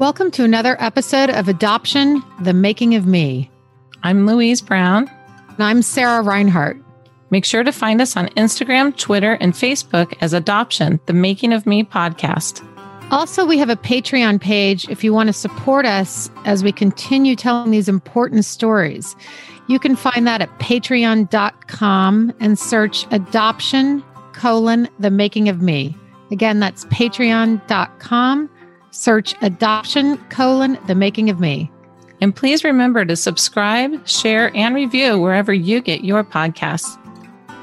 Welcome to another episode of Adoption The Making of Me. I'm Louise Brown. And I'm Sarah Reinhart. Make sure to find us on Instagram, Twitter, and Facebook as Adoption The Making of Me podcast. Also, we have a Patreon page if you want to support us as we continue telling these important stories. You can find that at patreon.com and search adoption colon the making of me. Again, that's patreon.com, search adoption colon the making of me. And please remember to subscribe, share, and review wherever you get your podcasts.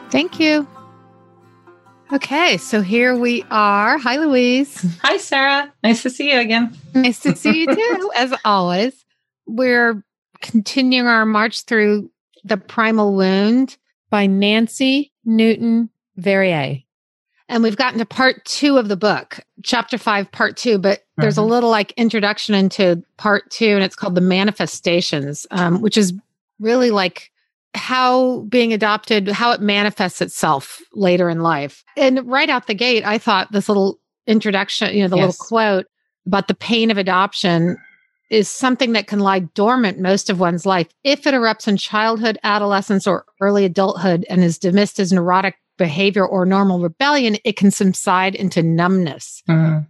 Thank you. Okay, so here we are. Hi, Louise. Hi, Sarah. Nice to see you again. Nice to see you too, as always. We're continuing our march through The Primal Wound by Nancy Newton Verrier. And we've gotten to part two of the book, chapter five, part two, but there's a little like introduction into part two, and it's called The Manifestations, um, which is really like how being adopted, how it manifests itself later in life. And right out the gate, I thought this little introduction, you know, the yes. little quote about the pain of adoption is something that can lie dormant most of one's life if it erupts in childhood, adolescence, or early adulthood and is dismissed as neurotic behavior or normal rebellion, it can subside into numbness. Mm-hmm.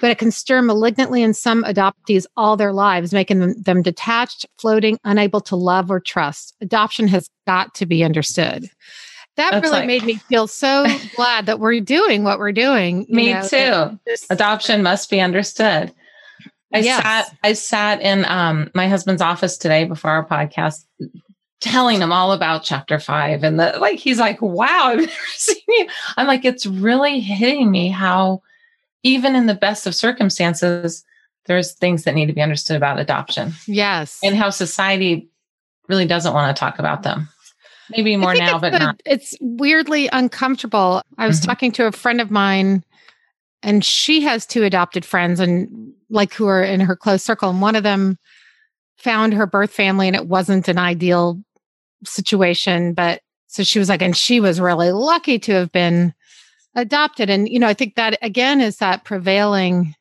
But it can stir malignantly in some adoptees all their lives, making them, them detached, floating, unable to love or trust. Adoption has got to be understood. That That's really like, made me feel so glad that we're doing what we're doing. Me know, too. Adoption must be understood. I yes. sat I sat in um, my husband's office today before our podcast telling him all about chapter five. And the like, he's like, wow, I've never seen you. I'm like, it's really hitting me how even in the best of circumstances, there's things that need to be understood about adoption. Yes. And how society really doesn't want to talk about them. Maybe more now, but a, not. It's weirdly uncomfortable. I was mm-hmm. talking to a friend of mine and she has two adopted friends and like who are in her close circle. And one of them found her birth family and it wasn't an ideal situation. But so she was like, and she was really lucky to have been adopted. And, you know, I think that again is that prevailing,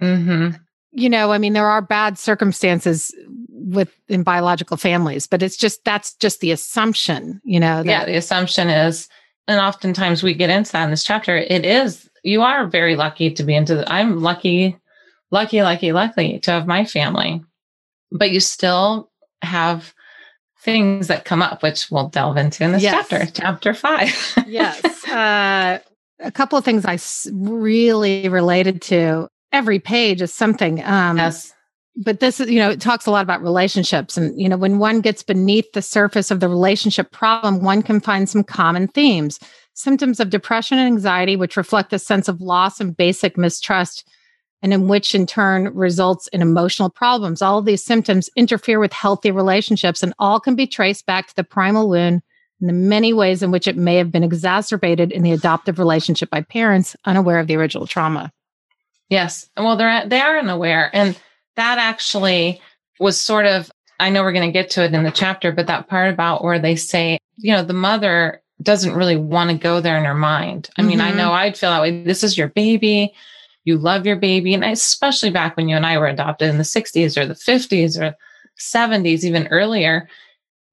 mm-hmm. you know, I mean, there are bad circumstances with in biological families, but it's just that's just the assumption, you know. That, yeah, the assumption is, and oftentimes we get into that in this chapter. It is you are very lucky to be into. The, I'm lucky, lucky, lucky, lucky to have my family, but you still have things that come up, which we'll delve into in this yes. chapter, chapter five. yes. Uh, a couple of things I really related to. Every page is something. Um, yes. But this is, you know, it talks a lot about relationships. And, you know, when one gets beneath the surface of the relationship problem, one can find some common themes. Symptoms of depression and anxiety, which reflect a sense of loss and basic mistrust and in which in turn results in emotional problems. All of these symptoms interfere with healthy relationships and all can be traced back to the primal wound and the many ways in which it may have been exacerbated in the adoptive relationship by parents unaware of the original trauma. Yes. Well, they're they are unaware. And that actually was sort of I know we're going to get to it in the chapter, but that part about where they say, you know, the mother doesn't really want to go there in her mind. I mean, mm-hmm. I know I'd feel that way. This is your baby you love your baby. And especially back when you and I were adopted in the 60s or the 50s or 70s, even earlier,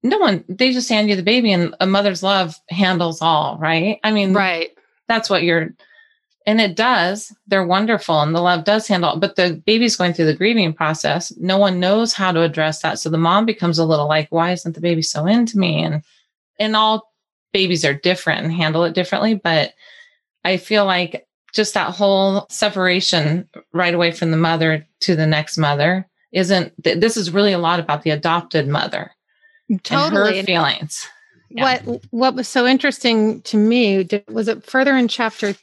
no one, they just hand you the baby and a mother's love handles all, right? I mean, right. That's what you're, and it does. They're wonderful and the love does handle, but the baby's going through the grieving process. No one knows how to address that. So the mom becomes a little like, why isn't the baby so into me? And, and all babies are different and handle it differently. But I feel like just that whole separation right away from the mother to the next mother isn't this is really a lot about the adopted mother totally. And her feelings. Yeah. what what was so interesting to me was it further in chapter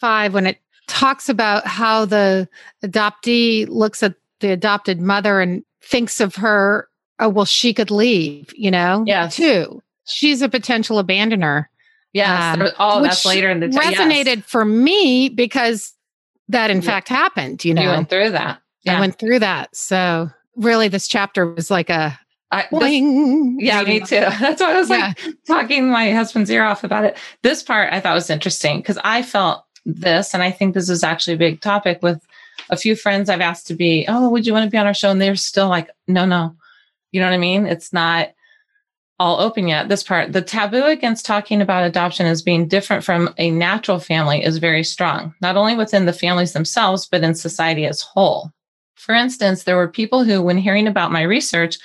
five when it talks about how the adoptee looks at the adopted mother and thinks of her oh well she could leave you know yeah too. She's a potential abandoner Yes. Um, oh, that's later in the t- resonated yes. for me because that in yeah. fact happened. You know, you went through that. Yeah. I went through that. So really, this chapter was like a I, this, yeah, me too. That's why I was yeah. like talking my husband's ear off about it. This part I thought was interesting because I felt this, and I think this is actually a big topic with a few friends I've asked to be, oh, would you want to be on our show? And they're still like, no, no. You know what I mean? It's not all open yet. This part, the taboo against talking about adoption as being different from a natural family is very strong, not only within the families themselves, but in society as whole. For instance, there were people who, when hearing about my research,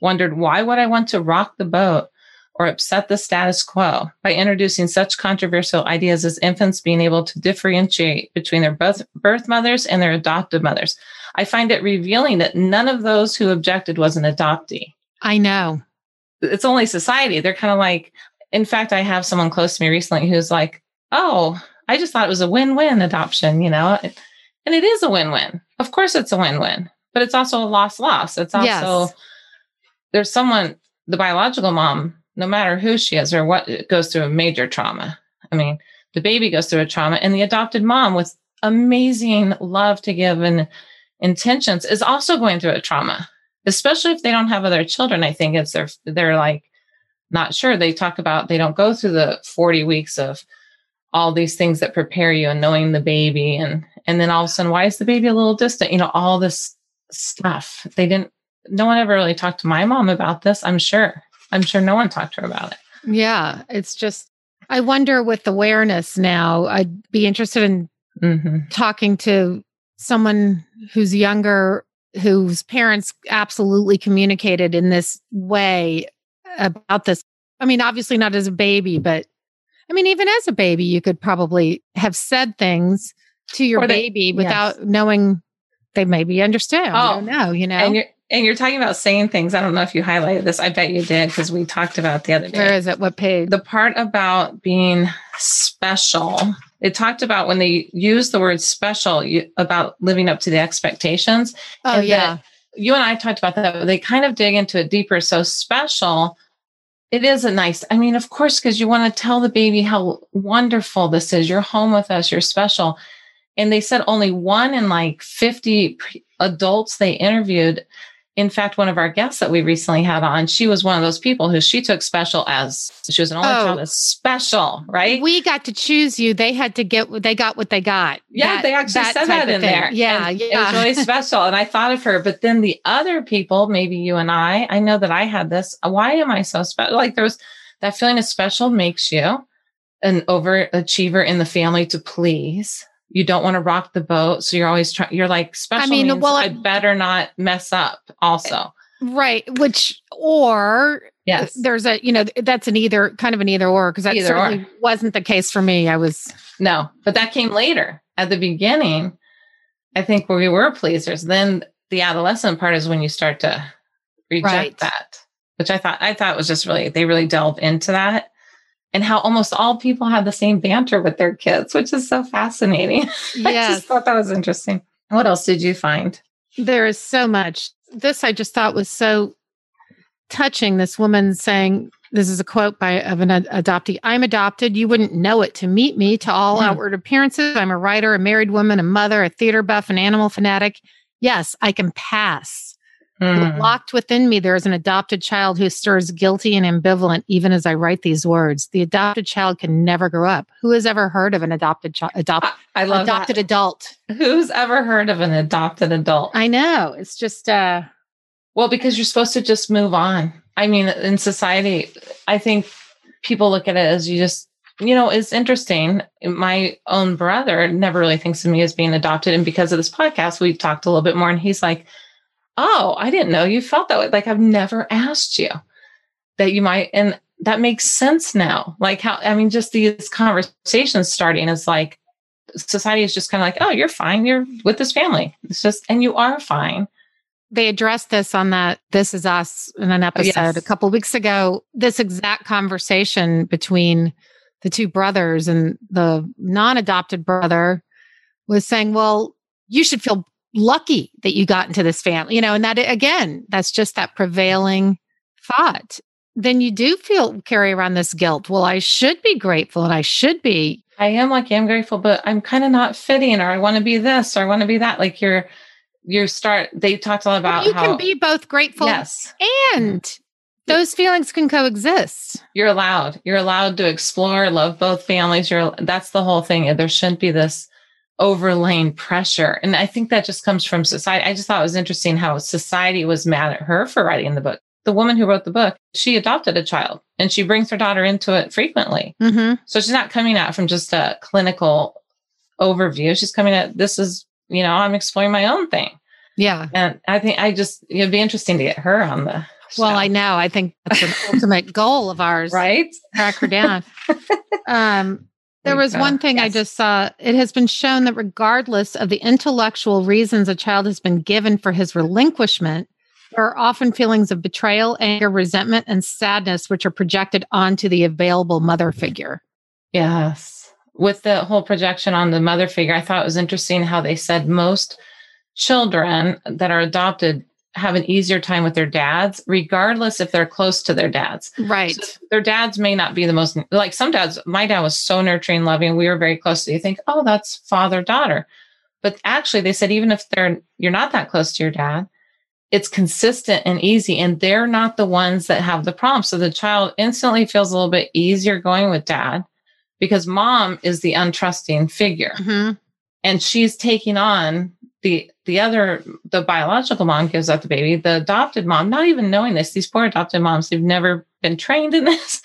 wondered why would I want to rock the boat or upset the status quo by introducing such controversial ideas as infants being able to differentiate between their birth mothers and their adoptive mothers. I find it revealing that none of those who objected was an adoptee. I know it's only society. They're kind of like, in fact, I have someone close to me recently who's like, oh, I just thought it was a win win adoption, you know? And it is a win win. Of course, it's a win win, but it's also a loss loss. It's also, yes. there's someone, the biological mom, no matter who she is or what, goes through a major trauma. I mean, the baby goes through a trauma, and the adopted mom with amazing love to give and intentions is also going through a trauma especially if they don't have other children. I think it's they're they're like not sure. They talk about they don't go through the 40 weeks of all these things that prepare you and knowing the baby and and then all of a sudden why is the baby a little distant? You know, all this stuff. They didn't no one ever really talked to my mom about this, I'm sure. I'm sure no one talked to her about it. Yeah, it's just I wonder with awareness now, I'd be interested in mm-hmm. talking to someone who's younger whose parents absolutely communicated in this way about this. I mean, obviously not as a baby, but I mean, even as a baby, you could probably have said things to your they, baby without yes. knowing they maybe understand. Oh, no, you know. And you're, and you're talking about saying things. I don't know if you highlighted this. I bet you did because we talked about the other day. Where is it? What page? The part about being special it talked about when they use the word special you, about living up to the expectations. Oh, yeah. You and I talked about that. They kind of dig into it deeper. So special, it is a nice, I mean, of course, because you want to tell the baby how wonderful this is. You're home with us. You're special. And they said only one in like 50 adults they interviewed in fact, one of our guests that we recently had on, she was one of those people who she took special as she was an only oh, child special, right? We got to choose you. They had to get they got what they got. Yeah, that, they actually that said that in there. Yeah, and yeah. It was really special. And I thought of her. But then the other people, maybe you and I, I know that I had this. Why am I so special? Like there was that feeling of special makes you an overachiever in the family to please you don't want to rock the boat. So you're always trying, you're like, special I mean, well, I better not mess up also. Right. Which, or yes, there's a, you know, that's an either kind of an either or, because that either certainly or. wasn't the case for me. I was. No, but that came later. At the beginning, I think where we were pleasers. Then the adolescent part is when you start to reject right. that, which I thought, I thought was just really, they really delve into that and how almost all people have the same banter with their kids, which is so fascinating. Yes. I just thought that was interesting. What else did you find? There is so much. This I just thought was so touching. This woman saying, this is a quote by of an adoptee. I'm adopted. You wouldn't know it to meet me to all mm. outward appearances. I'm a writer, a married woman, a mother, a theater buff, an animal fanatic. Yes, I can pass Mm. Locked within me, there is an adopted child who stirs guilty and ambivalent even as I write these words. The adopted child can never grow up. Who has ever heard of an adopted child? Adopt- I, I love adopted that. adult. Who's ever heard of an adopted adult? I know. It's just uh well, because you're supposed to just move on. I mean, in society, I think people look at it as you just you know, it's interesting. My own brother never really thinks of me as being adopted. And because of this podcast, we've talked a little bit more. And he's like, oh, I didn't know you felt that way. Like I've never asked you that you might, and that makes sense now. Like how, I mean, just these conversations starting is like society is just kind of like, oh, you're fine. You're with this family. It's just, and you are fine. They addressed this on that This Is Us in an oh, episode yes. a couple weeks ago. This exact conversation between the two brothers and the non adopted brother was saying, well, you should feel lucky that you got into this family, you know, and that again, that's just that prevailing thought. Then you do feel carry around this guilt. Well, I should be grateful and I should be. I am lucky, I'm grateful, but I'm kind of not fitting or I want to be this or I want to be that. Like you're, you start, they talked a lot about well, you how, can be both grateful yes. and mm-hmm. those feelings can coexist. You're allowed. You're allowed to explore, love both families. You're that's the whole thing. There shouldn't be this overlaying pressure. And I think that just comes from society. I just thought it was interesting how society was mad at her for writing the book. The woman who wrote the book, she adopted a child and she brings her daughter into it frequently. Mm-hmm. So she's not coming at from just a clinical overview. She's coming at this is, you know, I'm exploring my own thing. Yeah. And I think I just, it'd be interesting to get her on the. Well, show. I know. I think that's an ultimate goal of ours. right. Track her down. Um, there was one thing I just saw. It has been shown that regardless of the intellectual reasons a child has been given for his relinquishment, there are often feelings of betrayal, anger, resentment, and sadness which are projected onto the available mother figure. Yes. With the whole projection on the mother figure, I thought it was interesting how they said most children that are adopted have an easier time with their dads, regardless if they're close to their dads. Right. So their dads may not be the most, like some dads, my dad was so nurturing, loving. We were very close. So you think, oh, that's father daughter. But actually, they said, even if they're, you're not that close to your dad, it's consistent and easy. And they're not the ones that have the problem. So the child instantly feels a little bit easier going with dad because mom is the untrusting figure Mhm. and she's taking on the the other the biological mom gives up the baby the adopted mom not even knowing this these poor adopted moms they've never been trained in this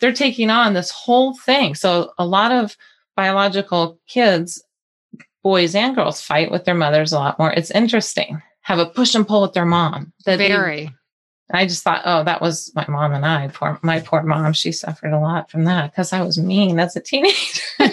they're taking on this whole thing so a lot of biological kids boys and girls fight with their mothers a lot more it's interesting have a push and pull with their mom that they- Very. I just thought, oh, that was my mom and I. Poor my poor mom. She suffered a lot from that because I was mean as a teenager.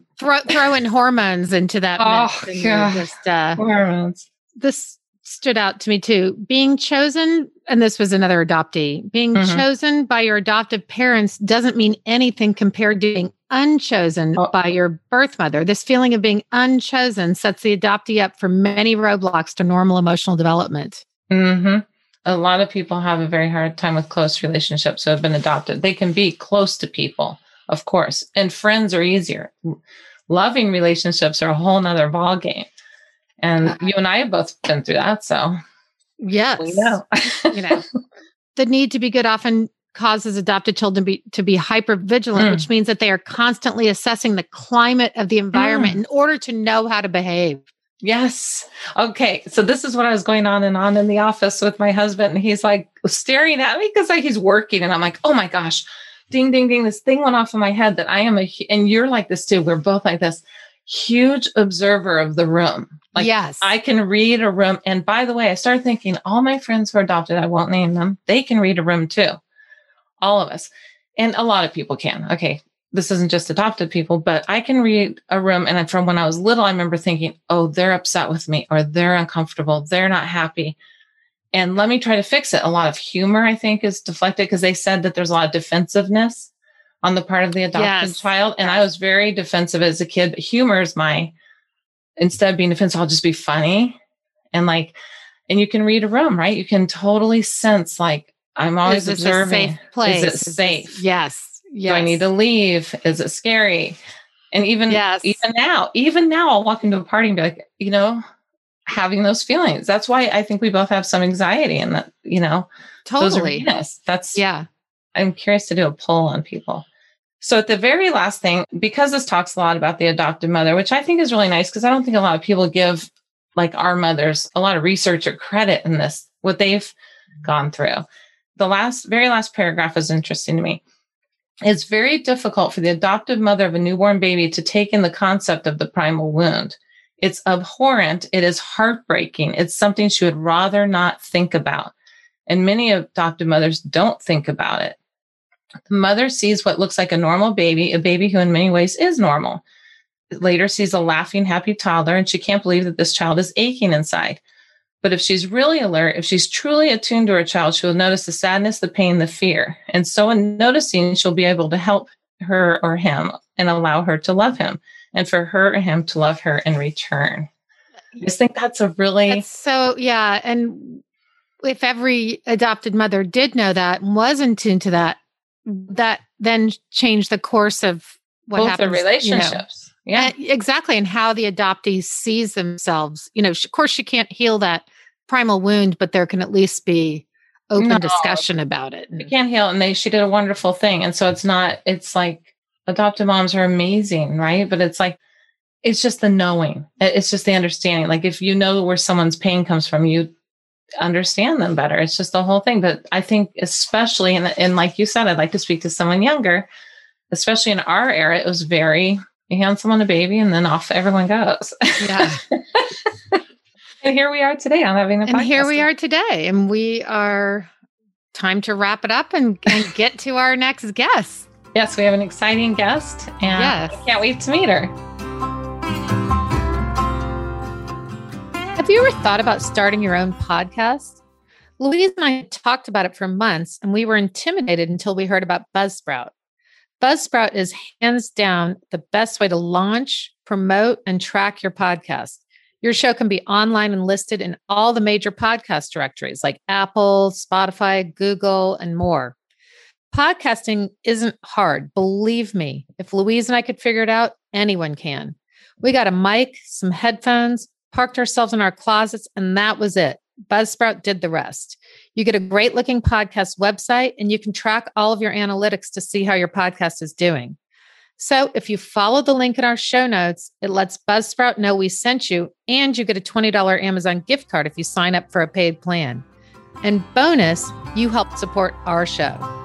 Throw, throwing hormones into that. Oh, mix and you're God. just, uh, Hormones. this stood out to me too. Being chosen, and this was another adoptee, being Mhm. chosen by your adoptive parents doesn't mean anything compared to being unchosen Oh. by your birth mother. This feeling of being unchosen sets the adoptee up for many roadblocks to normal emotional development. hmm A lot of people have a very hard time with close relationships who have been adopted. They can be close to people, of course, and friends are easier. Loving relationships are a whole nother ball game. And you and I have both been through that, so Yes. we know. you know the need to be good often causes adopted children to be to be hyper vigilant Mm. which means that they are constantly assessing the climate of the environment in order to know how to behave Yes. Okay. So this is what I was going on and on in the office with my husband, and he's like staring at me because like he's working, and I'm like, oh my gosh, ding, ding, ding. This thing went off in my head that I am a, and you're like this too. We're both like this huge observer of the room. Like yes I can read a room. And by the way, I started thinking all my friends who are adopted, I won't name them, they can read a room too. All of us. And a lot of people can. Okay. This isn't just adopted people, but I can read a room. And from when I was little, I remember thinking, oh, they're upset with me or they're uncomfortable. They're not happy. And let me try to fix it. A lot of humor, I think, is deflected because they said that there's a lot of defensiveness on the part of the adopted Yes. child. And I was very defensive as a kid, but humor is my, instead of being defensive, I'll just be funny. And like, and you can read a room, right? You can totally sense like, I'm always Is observing. safe place Is it Is this- safe? yes yes Do I need to leave? Is it scary? And even Yes. even now, even now, I'll walk into a party and be like, you know, having those feelings. That's why I think we both have some anxiety and that, you know, totally arenas. That's yeah I'm curious to do a poll on people. So at the very last thing, because this talks a lot about the adoptive mother, which I think is really nice because I don't think a lot of people give like our mothers a lot of research or credit in this, what they've gone through. The last, very last paragraph is interesting to me. It's very difficult for the adoptive mother of a newborn baby to take in the concept of the primal wound. It's abhorrent. It is heartbreaking. It's something she would rather not think about. And many adoptive mothers don't think about it. The mother sees what looks like a normal baby, a baby who in many ways is normal. Later sees a laughing, happy toddler, and she can't believe that this child is aching inside. But if she's really alert, if she's truly attuned to her child, she will notice the sadness, the pain, the fear. And so in noticing, she'll be able to help her or him and allow her to love him and for her and him to love her in return. I just think that's a really That's so yeah, and if every adopted mother did know that and was in tune to that, that then changed the course of what both happens. the you know. relationships. Yeah. Uh, exactly, and how the adoptee sees themselves. You know, of course, she can't heal that primal wound, but there can at least be open No. discussion about it. you can't heal and they she did a wonderful thing and so it's not it's like adoptive moms are amazing right but it's like it's just the knowing. It's just the understanding. Like if you know where someone's pain comes from, you understand them better. It's just the whole thing. But I think, especially, and, and like you said, I'd like to speak to someone younger, especially in our era, it was very, you hand someone a baby and then off everyone goes. Yeah. and here we are today on having a And here we are today. And we are time to wrap it up and, and get to our next guest. Yes, we have an exciting guest and yes. I can't wait to meet her. Have you ever thought about starting your own podcast? Louise and I talked about it for months and we were intimidated until we heard about Buzzsprout. Buzzsprout is hands down the best way to launch, promote, and track your podcast. Your show can be online and listed in all the major podcast directories like Apple, Spotify, Google, and more. Podcasting isn't hard. Believe me, if Louise and I could figure it out, anyone can. We got a mic, some headphones, parked ourselves in our closets, and that was it. Buzzsprout did the rest. You get a great looking podcast website, and you can track all of your analytics to see how your podcast is doing. So if you follow the link in our show notes, it lets Buzzsprout know we sent you, and you get a $20 Amazon gift card if you sign up for a paid plan. And bonus, you help support our show.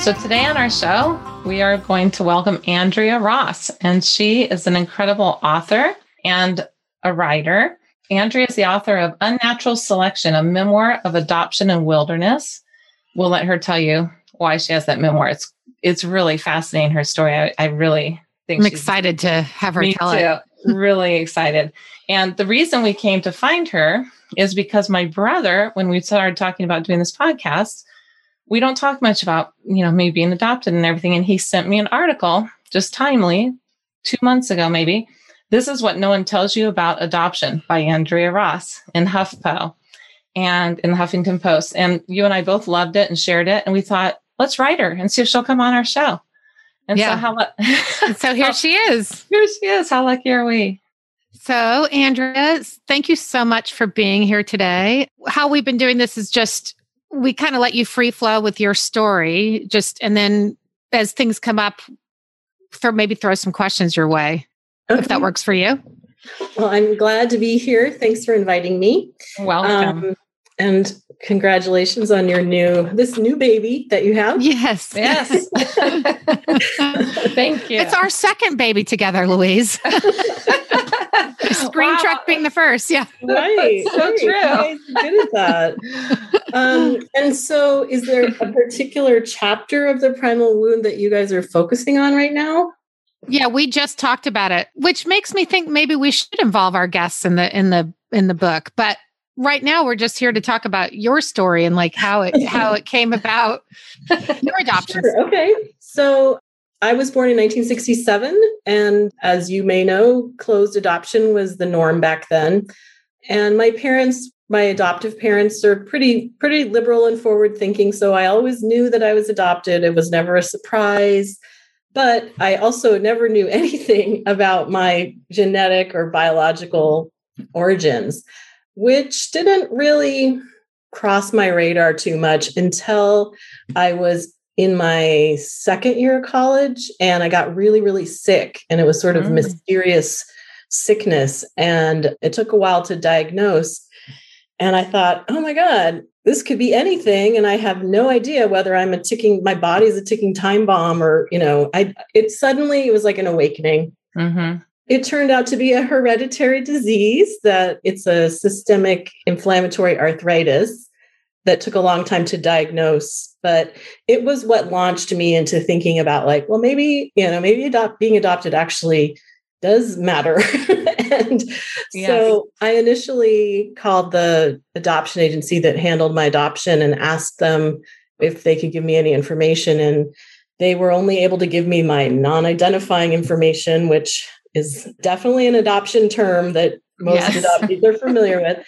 So today on our show, we are going to welcome Andrea Ross, and she is an incredible author and a writer. Andrea is the author of Unnatural Selection, a memoir of adoption and wilderness. We'll let her tell you why she has that memoir. It's it's really fascinating her story. I, I really think I'm excited to have her tell too. it. really excited. And the reason we came to find her is because my brother, when we started talking about doing this podcast, we don't talk much about, you know, me being adopted and everything. And he sent me an article just timely two months ago, maybe. This is what no one tells you about adoption by Andrea Ross in HuffPo and in the Huffington Post. And you and I both loved it and shared it. And we thought, let's write her and see if she'll come on our show. And yeah. so how so here she is. Here she is. How lucky are we? So, Andrea, thank you so much for being here today. How we've been doing this is just we kind of let you free flow with your story, just and then as things come up, throw maybe throw some questions your way okay. if that works for you. Well, I'm glad to be here. Thanks for inviting me. Welcome. Um, and congratulations on your new this new baby that you have. Yes. Yes. Thank you. It's our second baby together, Louise. Screen wow. truck being the first. Yeah. Right. so right. true. good at that. Um, and so is there a particular chapter of the primal wound that you guys are focusing on right now? Yeah, we just talked about it, which makes me think maybe we should involve our guests in the in the in the book. But right now we're just here to talk about your story and like how it how it came about your adoption. Sure. Okay. So I was born in 1967 and as you may know closed adoption was the norm back then. And my parents my adoptive parents are pretty pretty liberal and forward thinking so I always knew that I was adopted. It was never a surprise. But I also never knew anything about my genetic or biological origins which didn't really cross my radar too much until I was in my second year of college and I got really, really sick. And it was sort of mm. mysterious sickness. And it took a while to diagnose. And I thought, oh my God, this could be anything. And I have no idea whether I'm a ticking, my body is a ticking time bomb or, you know, I, it suddenly, it was like an awakening. Mm-hmm. It turned out to be a hereditary disease, that it's a systemic inflammatory arthritis that took a long time to diagnose. But it was what launched me into thinking about, like, well, maybe, you know, maybe adopt, being adopted actually does matter. and yes. so I initially called the adoption agency that handled my adoption and asked them if they could give me any information. And they were only able to give me my non identifying information, which is definitely an adoption term that most yes. adoptees are familiar with.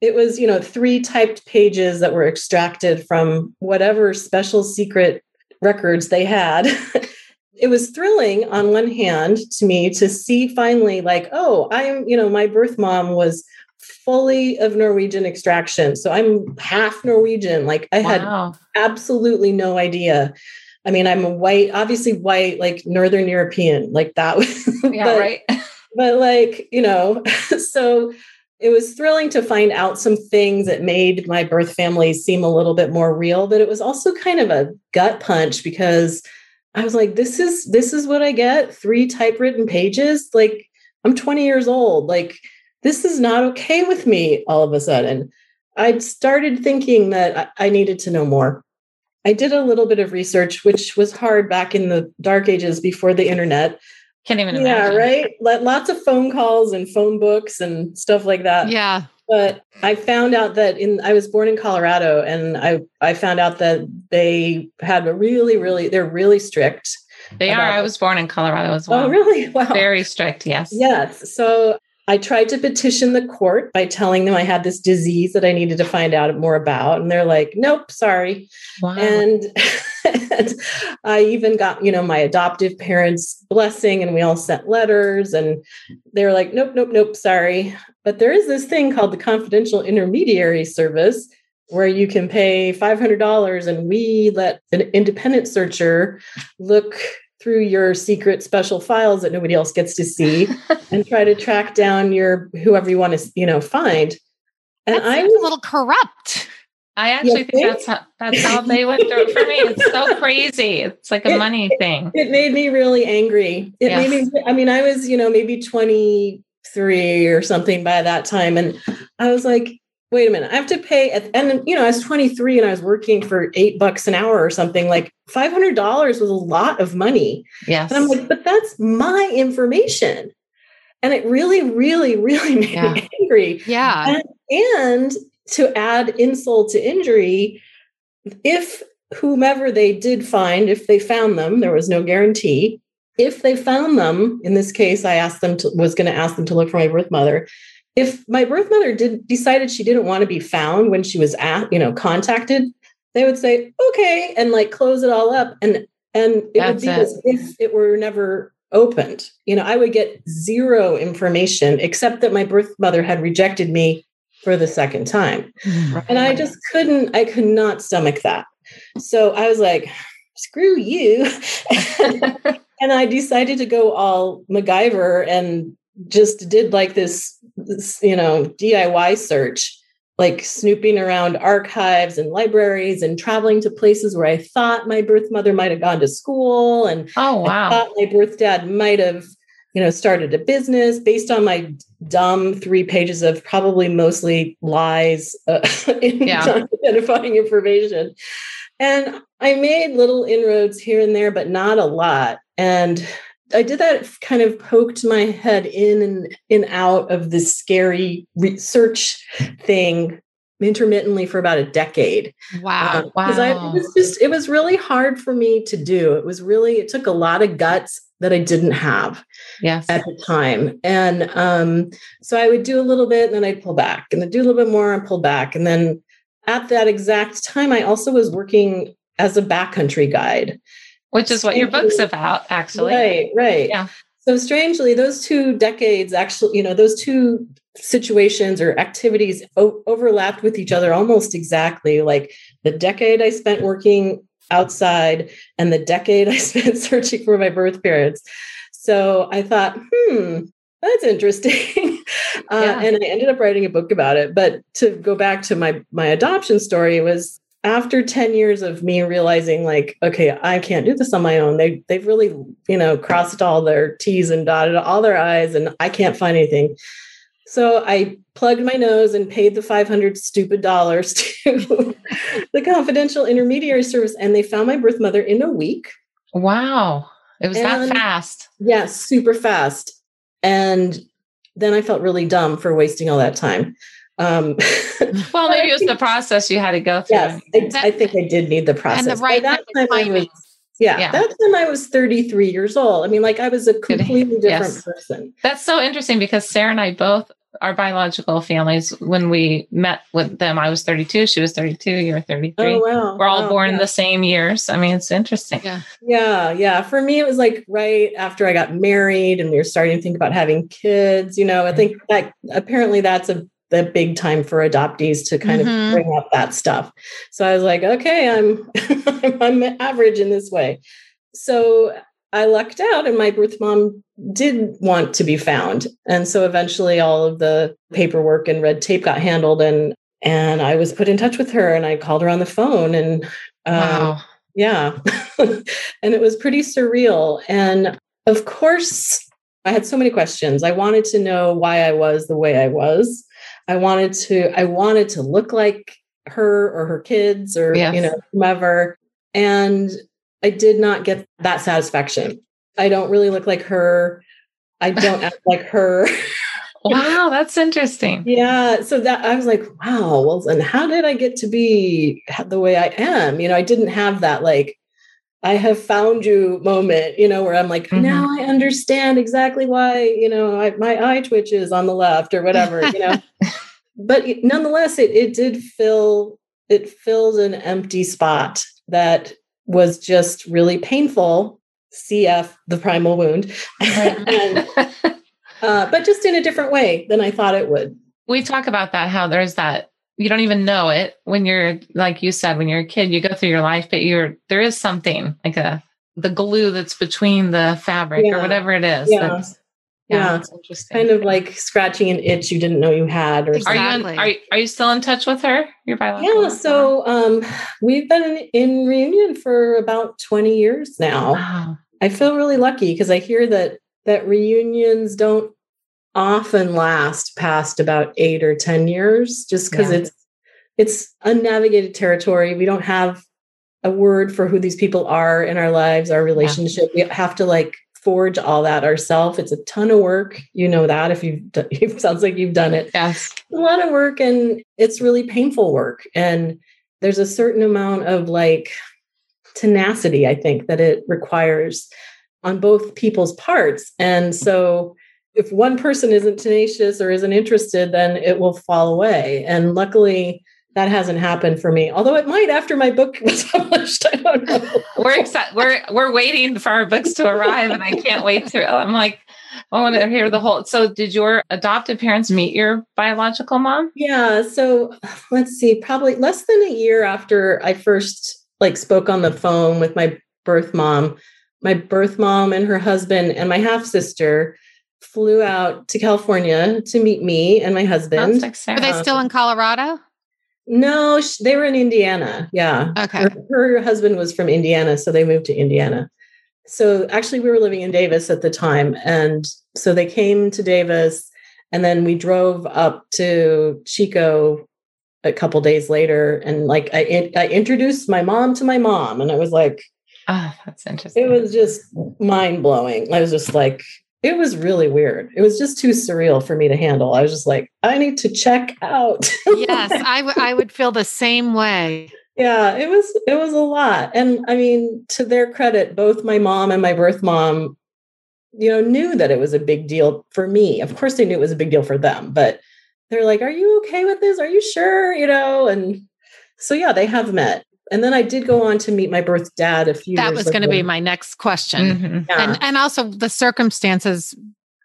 It was, you know, three typed pages that were extracted from whatever special secret records they had. it was thrilling on one hand to me to see finally, like, oh, I'm, you know, my birth mom was fully of Norwegian extraction. So I'm half Norwegian. Like I wow. had absolutely no idea I mean, I'm a white, obviously white, like Northern European, like that. yeah, but, right. but like, you know, so it was thrilling to find out some things that made my birth family seem a little bit more real, but it was also kind of a gut punch because I was like, this is this is what I get. Three typewritten pages. Like, I'm 20 years old. Like, this is not okay with me all of a sudden. I started thinking that I needed to know more. I did a little bit of research, which was hard back in the dark ages before the internet. Can't even imagine. Yeah, right. Lots of phone calls and phone books and stuff like that. Yeah. But I found out that in I was born in Colorado and I I found out that they had a really really they're really strict. They are. I was born in Colorado as oh, well. Oh, really? Wow. Very strict, yes. Yes. So I tried to petition the court by telling them I had this disease that I needed to find out more about. And they're like, nope, sorry. Wow. And, and, I even got, you know, my adoptive parents' blessing and we all sent letters and they were like, nope, nope, nope, sorry. But there is this thing called the confidential intermediary service where you can pay $500 and we let an independent searcher look through your secret special files that nobody else gets to see and try to track down your whoever you want to you know find. And i was a little corrupt. I actually think, think that's how that's how they went through it for me. It's so crazy. It's like a it, money thing. it made me really angry. It yes. made me i mean i was you know maybe 23 or something by that time and i was like wait a minute, I have to pay. At, and, you know, I was 23 and I was working for eight bucks an hour or something. Like $500 was a lot of money. Yes. And I'm like, but that's my information. And it really, really, really made yeah. me angry. Yeah. And, and to add insult to injury, if whomever they did find, if they found them, there was no guarantee. If they found them, in this case, I asked them to was going to ask them to look for my birth mother if my birth mother did decided she didn't want to be found when she was at you know contacted they would say okay and like close it all up and and it That's would be it. as if it were never opened you know i would get zero information except that my birth mother had rejected me for the second time right. and i just couldn't i could not stomach that so i was like screw you and i decided to go all macgyver and just did like this, this, you know, DIY search, like snooping around archives and libraries and traveling to places where I thought my birth mother might have gone to school. And oh, wow. I thought my birth dad might have, you know, started a business based on my dumb three pages of probably mostly lies uh, in yeah. identifying information. And I made little inroads here and there, but not a lot. And I did that kind of poked my head in and in out of this scary research thing intermittently for about a decade. Wow. Um, wow. I, it was just, it was really hard for me to do. It was really, it took a lot of guts that I didn't have yes. at the time. And um, so I would do a little bit and then I'd pull back and then do a little bit more and pull back. And then at that exact time, I also was working as a backcountry guide which is what your book's about, actually. Right, right. Yeah. So strangely, those two decades actually, you know, those two situations or activities o- overlapped with each other almost exactly. Like the decade I spent working outside and the decade I spent searching for my birth parents. So I thought, hmm, that's interesting. uh, yeah. And I ended up writing a book about it. But to go back to my my adoption story was after 10 years of me realizing like okay i can't do this on my own they they've really you know crossed all their t's and dotted all their i's and i can't find anything. So i plugged my nose and paid the 500 stupid dollars to the confidential intermediary service and they found my birth mother in a week. Wow. It was and, that fast. Yes yeah, super fast. And then i felt really dumb for wasting all that time um, well, maybe it was the process you had to go through. Yes, I, I think I did need the process. And the right that time I was, yeah, yeah, that time I was 33 years old. I mean, like I was a completely different yes. person. That's so interesting because Sarah and I both our biological families when we met with them i was 32 she was 32 you were 33 oh, wow. we're all wow, born yeah. the same years i mean it's interesting yeah yeah yeah for me it was like right after i got married and we were starting to think about having kids you know i think that apparently that's a the big time for adoptees to kind Mhm. of bring up that stuff. So I was like, okay, I'm I'm average in this way. So I lucked out, and my birth mom did want to be found, and so eventually all of the paperwork and red tape got handled, and and I was put in touch with her, and I called her on the phone, and um, Wow. yeah. and it was pretty surreal. And of course, I had so many questions. I wanted to know why I was the way I was. I wanted to, I wanted to look like her or her kids or, Yes. you know, whomever. And I did not get that satisfaction. I don't really look like her. I don't act like her. Wow, that's interesting. Yeah. So that I was like, wow, well, and how did I get to be the way I am? You know, I didn't have that like, I have found you moment, you know, where I'm like, Mhm. now I understand exactly why, you know, I, my eye twitches on the left or whatever, you know. but nonetheless, it, it did fill, it filled an empty spot that was just really painful. CF, the primal wound. And, uh, but just in a different way than I thought it would. we talk about that how there's that you don't even know it when you're like you said when you're a kid you go through your life but you're there is something like a the glue that's between the fabric or whatever it is Yeah. yeah, Yeah. kind of like scratching an itch you didn't know you had or are you in, are, you- are you still in touch with her your biological yeah so um we've been in reunion for about 20 years now. Wow. I feel really lucky because i hear that that reunions don't often last past about eight or ten years just because Yeah. it's it's unnavigated territory. We don't have a word for who these people are in our lives our relationship. We have to like forge all that ourselves it's a ton of work. You know that if you've done, it sounds like you've done it. Yes. A lot of work and it's really painful work. And there's a certain amount of like tenacity i think that it requires on both people's parts. And so if one person isn't tenacious or isn't interested then it will fall away. And luckily that hasn't happened for me. Although it might after my book was published i don't know. We're excited we're we're waiting for our books to arrive and i can't wait to i'm like i want to hear the whole so did your adoptive parents meet your biological mom? Yeah. So let's see, probably less than a year after I first like spoke on the phone with my birth mom, my birth mom and her husband and my half sister flew out to California to meet me and my that's husband. Are they still in um, Colorado? No, sh- they were in Indiana. Yeah. Okay. Her, her husband was from Indiana, so they moved to Indiana. So actually, we were living in Davis at the time. And so they came to Davis, and then we drove up to Chico a couple days later. And like, I, in- I introduced my mom to my mom, and I was like, oh that's interesting it was just mind blowing. I was just like, it was really weird. It was just too surreal for me to handle. I was just like, I need to check out. Yes, I would I would feel the same way. yeah it was it was a lot and i mean to their credit both my mom and my birth mom you know knew that it was a big deal for me of course they knew it was a big deal for them but they're like are you okay with this are you sure you know and so yeah they have met and then i did go on to meet my birth dad a few That years was going to be my next question. Mhm. yeah. And and also the circumstances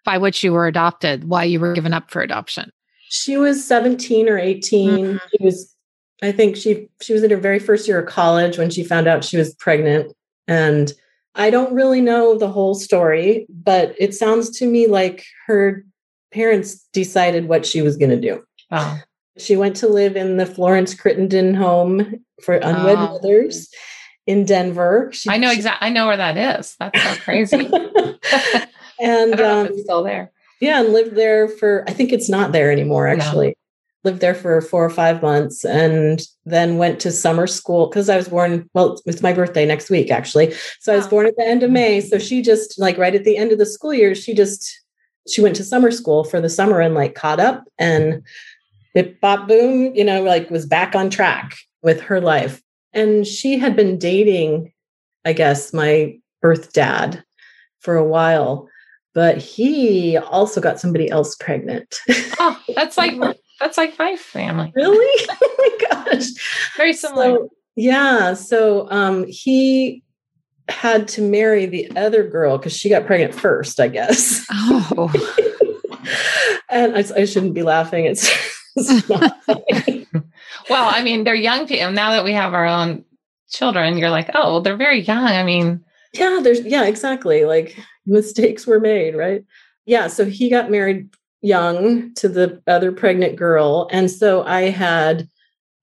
by which you were adopted, why you were given up for adoption. she was 17 or 18 Mhm. she was i think she she was in her very first year of college when she found out she was pregnant and i don't really know the whole story but it sounds to me like her parents decided what she was going to do oh she went to live in the florence crittenton home for unwed Oh. mothers in denver she, i know exactly i know where that is that's so crazy and um, it's still there Yeah, and lived there for, I think it's not there anymore, No. actually. Lived there for four or five months and then went to summer school because I was born, well, it's my birthday next week, actually. So I was Oh. born at the end of May. So she just, like, right at the end of the school year, she just, she went to summer school for the summer and, like, caught up and it bop boom, you know, like, was back on track with her life. And she had been dating, I guess, my birth dad for a while but he also got somebody else pregnant. oh that's like that's like my family really? oh my gosh. very similar So, yeah. So um, he had to marry the other girl because she got pregnant first, I guess. Oh, and I, I shouldn't be laughing. It's well, I mean, they're young people. Now that we have our own children, you're like, oh, well, they're very young. I mean, yeah, there's, yeah, exactly. Like mistakes were made, right? Yeah. So he got married young to the other pregnant girl. And so I had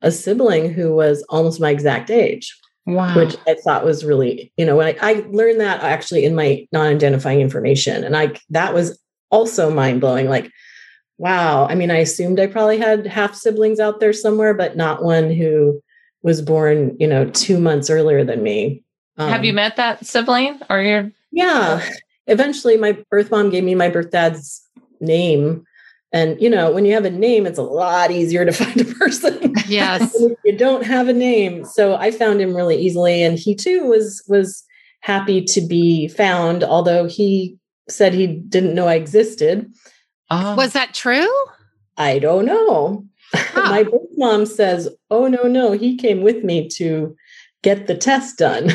a sibling who was almost my exact age. Wow. Which I thought was really, you know, I, I learned that actually in my non-identifying information. And I that was also mind-blowing. Like, wow. I mean, I assumed I probably had half siblings out there somewhere, but not one who was born, you know, two months earlier than me. Um, Have you um, met that sibling or your yeah. Eventually my birth mom gave me my birth dad's name and you know, when you have a name, it's a lot easier to find a person. Yes. you don't have a name. So I found him really easily. And he too was was happy to be found, although he said he didn't know I existed. Oh. Was ah. that true? I don't know. Huh. My birth mom says, Oh no, no, he came with me to get the test done.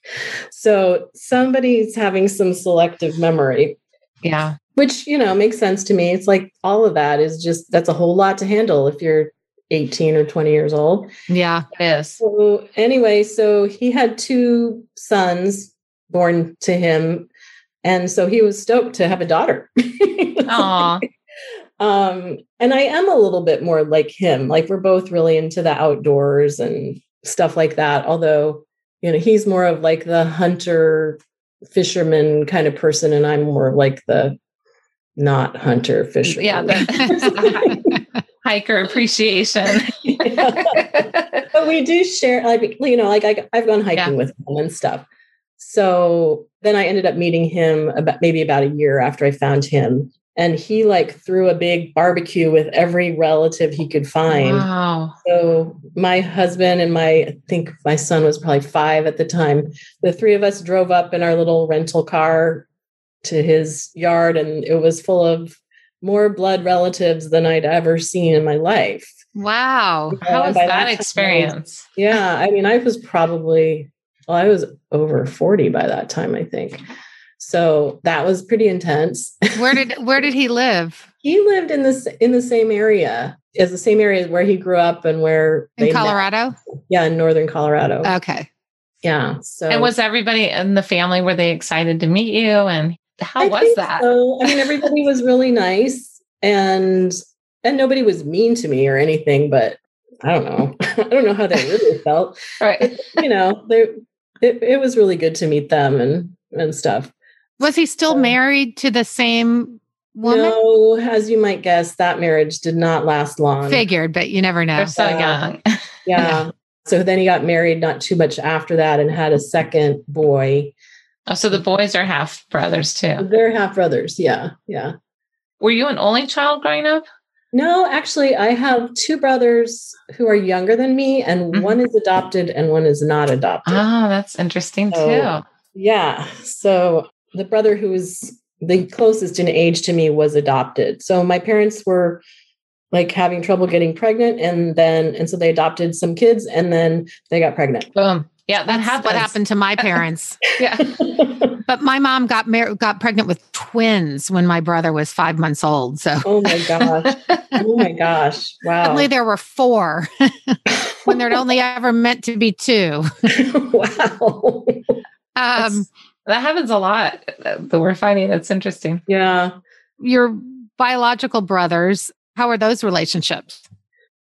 so somebody's having some selective memory. Yeah which you know makes sense to me it's like all of that is just that's a whole lot to handle if you're 18 or 20 years old yeah it is so anyway so he had two sons born to him and so he was stoked to have a daughter Aww. um and i am a little bit more like him like we're both really into the outdoors and stuff like that although you know he's more of like the hunter fisherman kind of person and i'm more like the not hunter fisherman. Yeah, the hiker appreciation. yeah. But we do share, like you know, like I, have gone hiking yeah. with him and stuff. So then I ended up meeting him about maybe about a year after I found him, and he like threw a big barbecue with every relative he could find. Wow. So my husband and my I think my son was probably five at the time. The three of us drove up in our little rental car to his yard and it was full of more blood relatives than I'd ever seen in my life. Wow. How was that, that experience? Was, yeah. I mean, I was probably, well, I was over 40 by that time, I think. So that was pretty intense. Where did where did he live? he lived in this in the same area as the same area where he grew up and where in Colorado. Met. Yeah, in northern Colorado. Okay. Yeah. So and was everybody in the family were they excited to meet you and how I was that? So. I mean, everybody was really nice and and nobody was mean to me or anything, but I don't know. I don't know how they really felt. Right. But, you know, they it, it was really good to meet them and and stuff. Was he still married to the same woman? No, as you might guess, that marriage did not last long. Figured, but you never know. They're so young. yeah. So then he got married not too much after that and had a second boy. Oh, so the boys are half brothers too. They're half brothers. Yeah. Yeah. Were you an only child growing up? No, actually, I have two brothers who are younger than me, and mm-hmm. one is adopted and one is not adopted. Oh, that's interesting so, too. Yeah. So the brother who was the closest in age to me was adopted. So my parents were like having trouble getting pregnant, and then, and so they adopted some kids, and then they got pregnant. Boom. Yeah, that happens. what happened to my parents. yeah. but my mom got married, got pregnant with twins when my brother was five months old. So, oh my gosh, oh my gosh, wow! Suddenly there were four when there'd only ever meant to be two. wow. Um, that happens a lot that we're finding. It's interesting. Yeah. Your biological brothers, how are those relationships?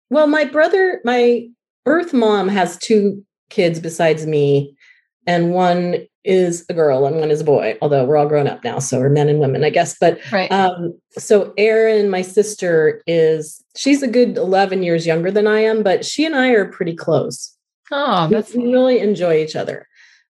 Well, my brother, my birth mom has two kids besides me, and one is a girl and one is a boy. Although we're all grown up now, so we're men and women, I guess. But right. um, so Erin, my sister, is she's a good eleven years younger than I am, but she and I are pretty close. Oh, that's we really enjoy each other.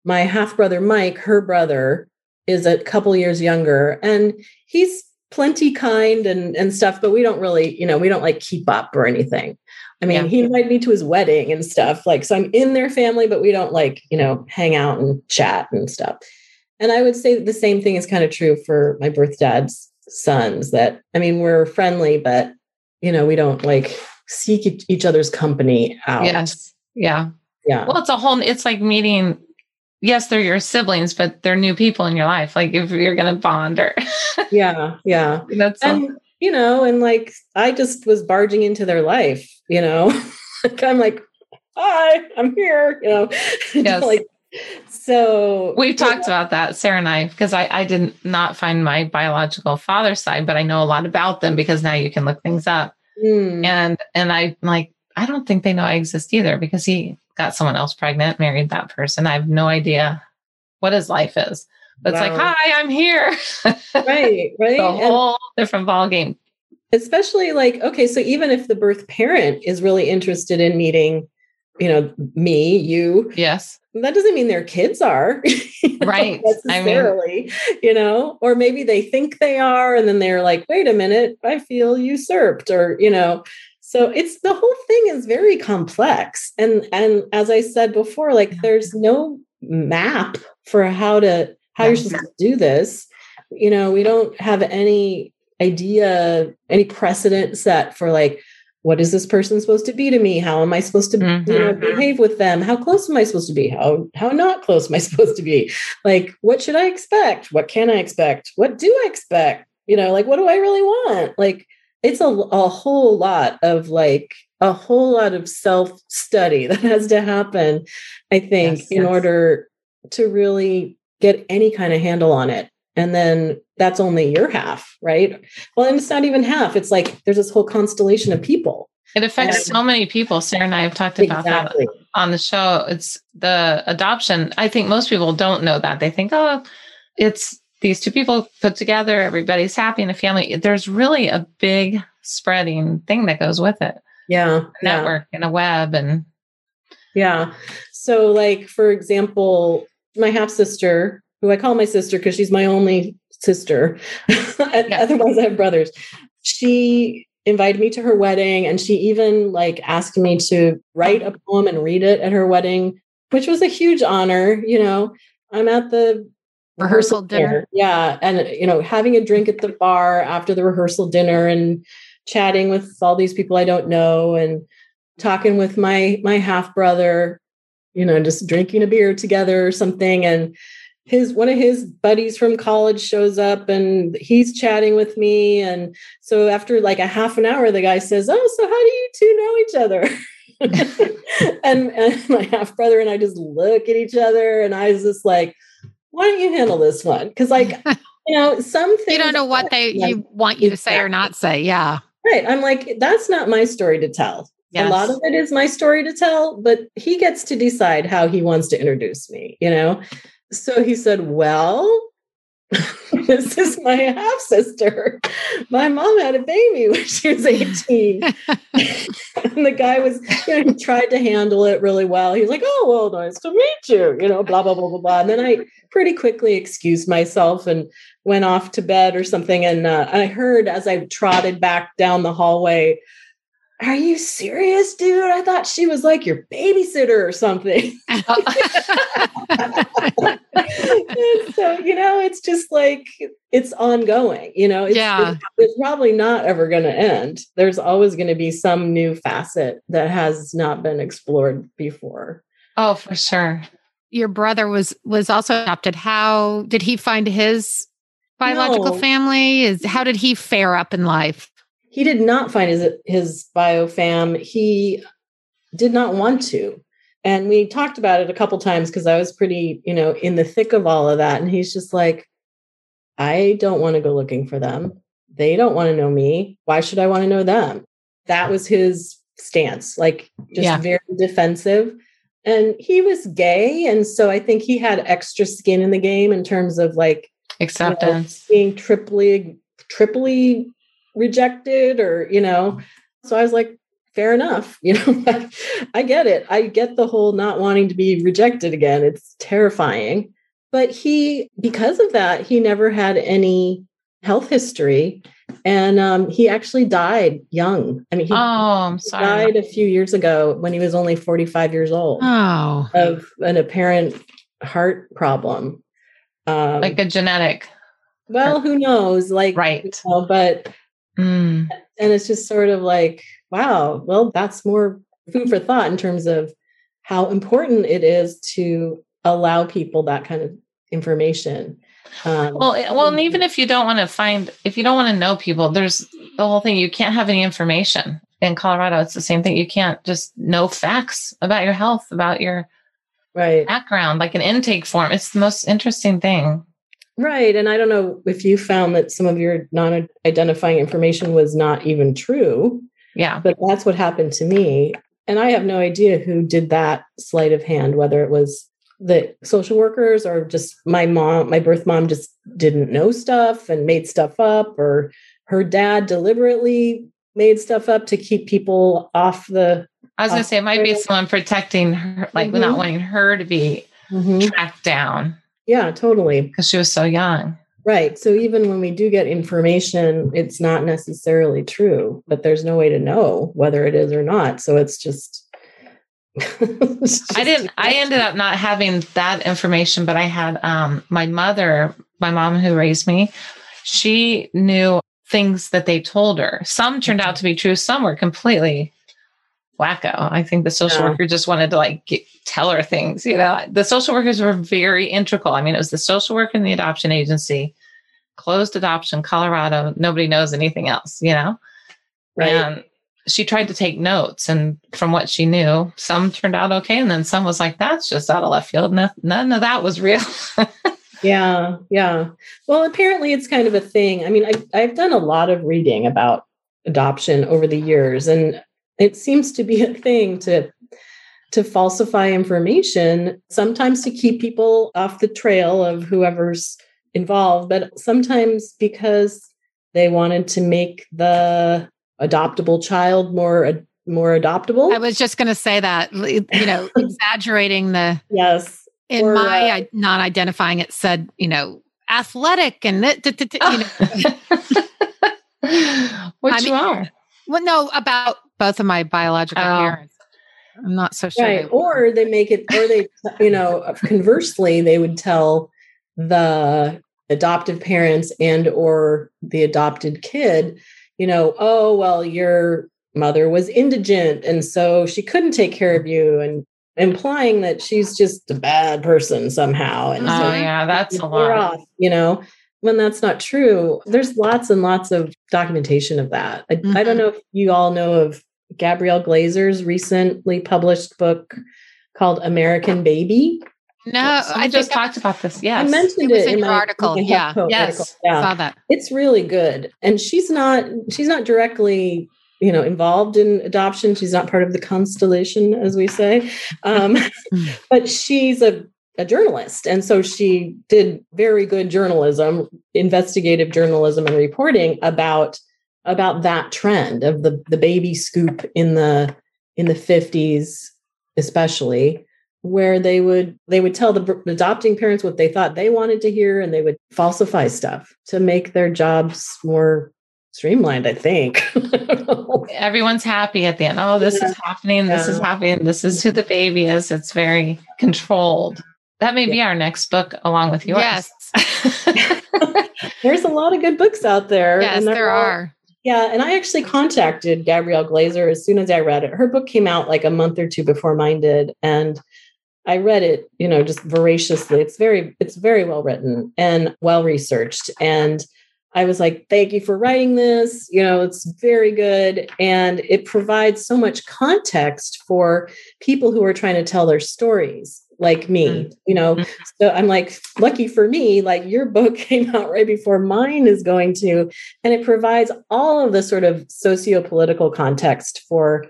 My half brother Mike, her brother, is a couple years younger, and he's plenty kind and and stuff but we don't really you know we don't like keep up or anything I mean, yeah. he invited me to his wedding and stuff. Like, so I'm in their family, but we don't like, you know, hang out and chat and stuff. And I would say the same thing is kind of true for my birth dad's sons that, I mean, we're friendly, but, you know, we don't like seek each other's company out. Yes. Yeah. Yeah. Well, it's a whole, it's like meeting, yes, they're your siblings, but they're new people in your life. Like if you're going to bond or. yeah. Yeah. That's, and, you know, and like I just was barging into their life, you know. like I'm like, hi, I'm here, you know. Yes. like so We've talked about that, Sarah and I, because I, I did not find my biological father's side, but I know a lot about them because now you can look things up. Mm, And and I like I don't think they know I exist either because he got someone else pregnant, married that person. I have no idea what his life is. But it's like, hi, I'm here. right, right. A And- whole different ball game. especially like okay so even if the birth parent is really interested in meeting you know me you Yes. that doesn't mean their kids are Right. I mean- necessarily you know or maybe they think they are and then they're like wait a minute i feel usurped or you know so it's the whole thing is very complex and and as i said before like there's no map for how to how you're Yeah. supposed to do this. You know we don't have any idea any precedent set for like what is this person supposed to be to me? How am i supposed to you know Mhm. behave with them? How close am i supposed to be? How how not close am i supposed to be? Like what should i expect? What can i expect? What do i expect? You know like what do i really want? Like it's a, a whole lot of like a whole lot of self study that has to happen i think Yes, in yes. order to really get any kind of handle on it and then that's only your half right well and it's not even half it's like there's this whole constellation of people It affects And- so many people. Sarah and I have talked about that on the show. It's the adoption. I think most people don't know that. They think, oh, it's these two people put together, everybody's happy in a family. There's really a big spreading thing that goes with it. yeah A yeah. network and a web and Yeah. So, like, for example, my half sister, who I call my sister because she's my only sister, otherwise, I have brothers. She invited me to her wedding and she even like asked me to write a poem and read it at her wedding, which was a huge honor. You know, I'm at the Rehearsal dinner. Yeah. And, you know, having a drink at the bar after the rehearsal dinner and chatting with all these people I don't know and talking with my my half brother, you know, just drinking a beer together or something. And his one of his buddies from college shows up and he's chatting with me. And so after like a half an hour, the guy says, Oh, so how do you two know each other? and, and my half brother and I just look at each other and I was just like, why don't you handle this one? Because like, you know, some things you don't know what they Yeah. you want you to say or not say. Yeah. Right. I'm like, that's not my story to tell. A lot of it is my story to tell, but he gets to decide how he wants to introduce me, you know? So he said, Well, this is my half sister. My mom had a baby when she was 18. and the guy was, you know, he tried to handle it really well. He was like, Oh, well, nice to meet you, you know, blah, blah, blah, blah, blah. And then I pretty quickly excused myself and went off to bed or something. And uh, I heard as I trotted back down the hallway, Are you serious, dude? I thought she was like your babysitter or something. So, you know, it's just like it's ongoing, you know, it's, Yeah. it's, it's probably not ever going to end. There's always going to be some new facet that has not been explored before. oh, for sure. Your brother was was also adopted. How did he find his biological No. family? Is how did he fare up in life? He did not find his his biofam. He did not want to. And we talked about it a couple times because I was pretty, you know, in the thick of all of that. And he's just like, I don't want to go looking for them. They don't want to know me. Why should I want to know them? That was his stance, like just Yeah. very defensive. And he was gay. And so I think he had extra skin in the game in terms of like Acceptance. being triply triply rejected or you know so i was like fair enough you know i get it i get the whole not wanting to be rejected again it's terrifying but he because of that he never had any health history and um, he actually died young i mean he oh, I'm sorry. died a few years ago when he was only 45 years old Oh. of an apparent heart problem um, Like a genetic. well who knows like Right. you know, but Mm. and it's just sort of like wow well that's more food for thought in terms of how important it is to allow people that kind of information Um, well, well, and even if you don't want to find, if you don't want to know people, there's the whole thing. You can't have any information in Colorado. It's the same thing. You can't just know facts about your health, about your right background, like an intake form. It's the most interesting thing. Right. And I don't know if you found that some of your non identifying information was not even true. Yeah. But that's what happened to me. And I have no idea who did that sleight of hand, whether it was the social workers or just my mom, my birth mom just didn't know stuff and made stuff up, or her dad deliberately made stuff up to keep people off the. I was going to say it might be someone protecting her, like mm-hmm. not wanting her to be mm-hmm. tracked down. Yeah, totally. Because she was so young. Right. So even when we do get information, it's not necessarily true, but there's no way to know whether it is or not. So it's just. it's just I didn't, I ended up not having that information, but I had um, my mother, my mom who raised me, she knew things that they told her. Some turned out to be true, some were completely wacko. I think the social yeah. worker just wanted to like get, tell her things. You know, the social workers were very integral. I mean, it was the social worker and the adoption agency, closed adoption, Colorado. Nobody knows anything else. You know, right. and she tried to take notes, and from what she knew, some turned out okay, and then some was like, "That's just out of left field. No, none of that was real." yeah, yeah. Well, apparently, it's kind of a thing. I mean, I've, I've done a lot of reading about adoption over the years, and it seems to be a thing to to falsify information, sometimes to keep people off the trail of whoever's involved, but sometimes because they wanted to make the adoptable child more more adoptable. I was just going to say that, you know, exaggerating the yes. In or, my uh, not identifying it said, you know, athletic and that, you know. Which I mean, one? Well, no, about both of my biological oh. parents. I'm not so sure. Right. They or they make it, or they, you know, conversely, they would tell the adoptive parents and or the adopted kid, you know, oh, well, your mother was indigent and so she couldn't take care of you and implying that she's just a bad person somehow. And oh, so yeah, that's a lot. Off, you know, when that's not true, there's lots and lots of documentation of that. I, mm-hmm. I don't mm-hmm. know if you all know of Gabrielle Glaser's recently published book called American Baby. No, I just talked about this. Yes. I mentioned it, it in, in my article. Yeah. Yes. Article. Yeah. Saw that. It's really good. And she's not she's not directly, you know, involved in adoption. She's not part of the constellation, as we say. Um, but she's a a journalist. And so she did very good journalism, investigative journalism and reporting about about that trend of the the baby scoop in the in the 50s especially where they would they would tell the adopting parents what they thought they wanted to hear and they would falsify stuff to make their jobs more streamlined i think everyone's happy at the end oh this yeah. is happening this yeah. is happening this is who the baby is it's very controlled that may yeah. be our next book along with yours yes there's a lot of good books out there yes there all, are yeah, and I actually contacted Gabrielle Glaser as soon as I read it. Her book came out like a month or two before mine did, and I read it, you know, just voraciously. It's very it's very well written and well researched and I was like, thank you for writing this. You know, it's very good. And it provides so much context for people who are trying to tell their stories like me, mm-hmm. you know. Mm-hmm. So I'm like, lucky for me, like your book came out right before mine is going to, and it provides all of the sort of socio-political context for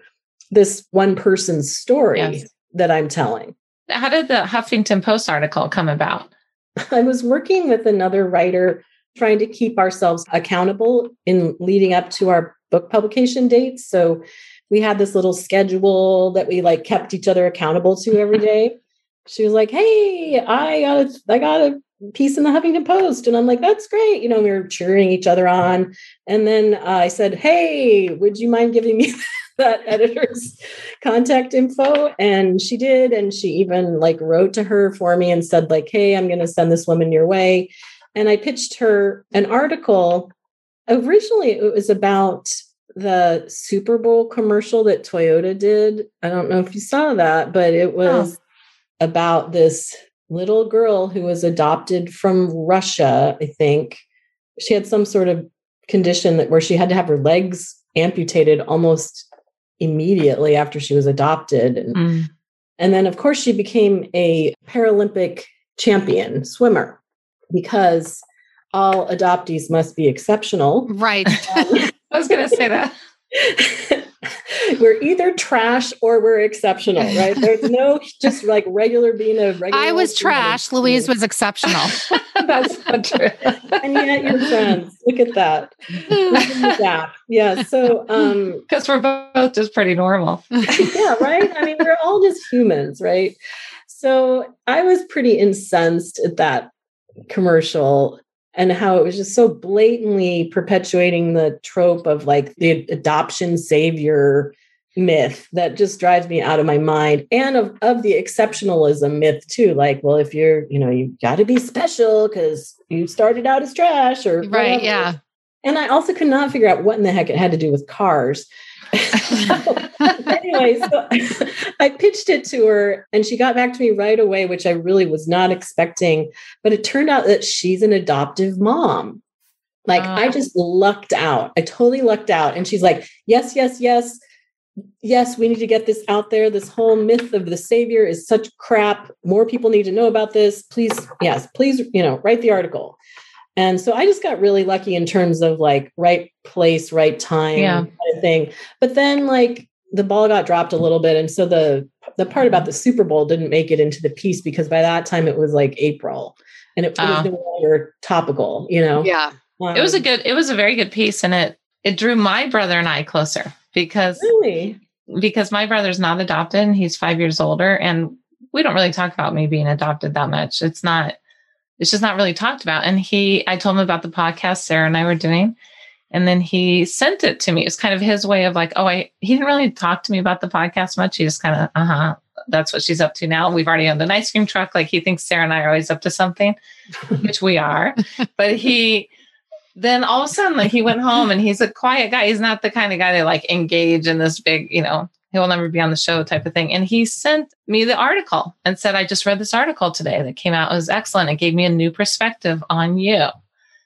this one person's story yes. that I'm telling. How did the Huffington Post article come about? I was working with another writer trying to keep ourselves accountable in leading up to our book publication dates. So we had this little schedule that we like kept each other accountable to every day she was like, "Hey, I got a, I got a piece in the Huffington Post," and I'm like, "That's great." You know, we were cheering each other on, and then uh, I said, "Hey, would you mind giving me that editor's contact info?" And she did, and she even like wrote to her for me and said, like, "Hey, I'm going to send this woman your way," and I pitched her an article. Originally, it was about the Super Bowl commercial that Toyota did. I don't know if you saw that, but it was about this little girl who was adopted from Russia, I think. She had some sort of condition that where she had to have her legs amputated almost immediately after she was adopted. And, mm. and then, of course, she became a Paralympic champion swimmer because all adoptees must be exceptional. Right. Um, I was going to say that. we're either trash or we're exceptional, right? There's no just like regular being a regular. I was trash. Louise was exceptional. That's not true. and yet you're friends. Look at that. Yeah. Yeah. So um because we're both just pretty normal. yeah, right. I mean, we're all just humans, right? So I was pretty incensed at that commercial and how it was just so blatantly perpetuating the trope of like the adoption savior myth that just drives me out of my mind and of, of the exceptionalism myth too like well if you're you know you got to be special because you started out as trash or right whatever. yeah and i also could not figure out what in the heck it had to do with cars anyway, so I pitched it to her and she got back to me right away, which I really was not expecting. But it turned out that she's an adoptive mom. Like I ah. just lucked out. I totally lucked out. And she's like, yes, yes, yes. Yes, we need to get this out there. This whole myth of the savior is such crap. More people need to know about this. Please, yes, please, you know, write the article. And so I just got really lucky in terms of like right place, right time yeah. kind of thing. But then like the ball got dropped a little bit. And so the the part about the Super Bowl didn't make it into the piece because by that time it was like April and it, it was no longer topical, you know? Yeah. Um, it was a good, it was a very good piece and it it drew my brother and I closer because really because my brother's not adopted and he's five years older and we don't really talk about me being adopted that much. It's not it's just not really talked about. And he, I told him about the podcast Sarah and I were doing. And then he sent it to me. It's kind of his way of like, oh, I, he didn't really talk to me about the podcast much. He just kind of, uh huh, that's what she's up to now. We've already owned an ice cream truck. Like he thinks Sarah and I are always up to something, which we are. But he, then all of a sudden, like he went home and he's a quiet guy. He's not the kind of guy that like engage in this big, you know, he'll never be on the show type of thing. And he sent me the article and said, I just read this article today that came out. It was excellent. It gave me a new perspective on you.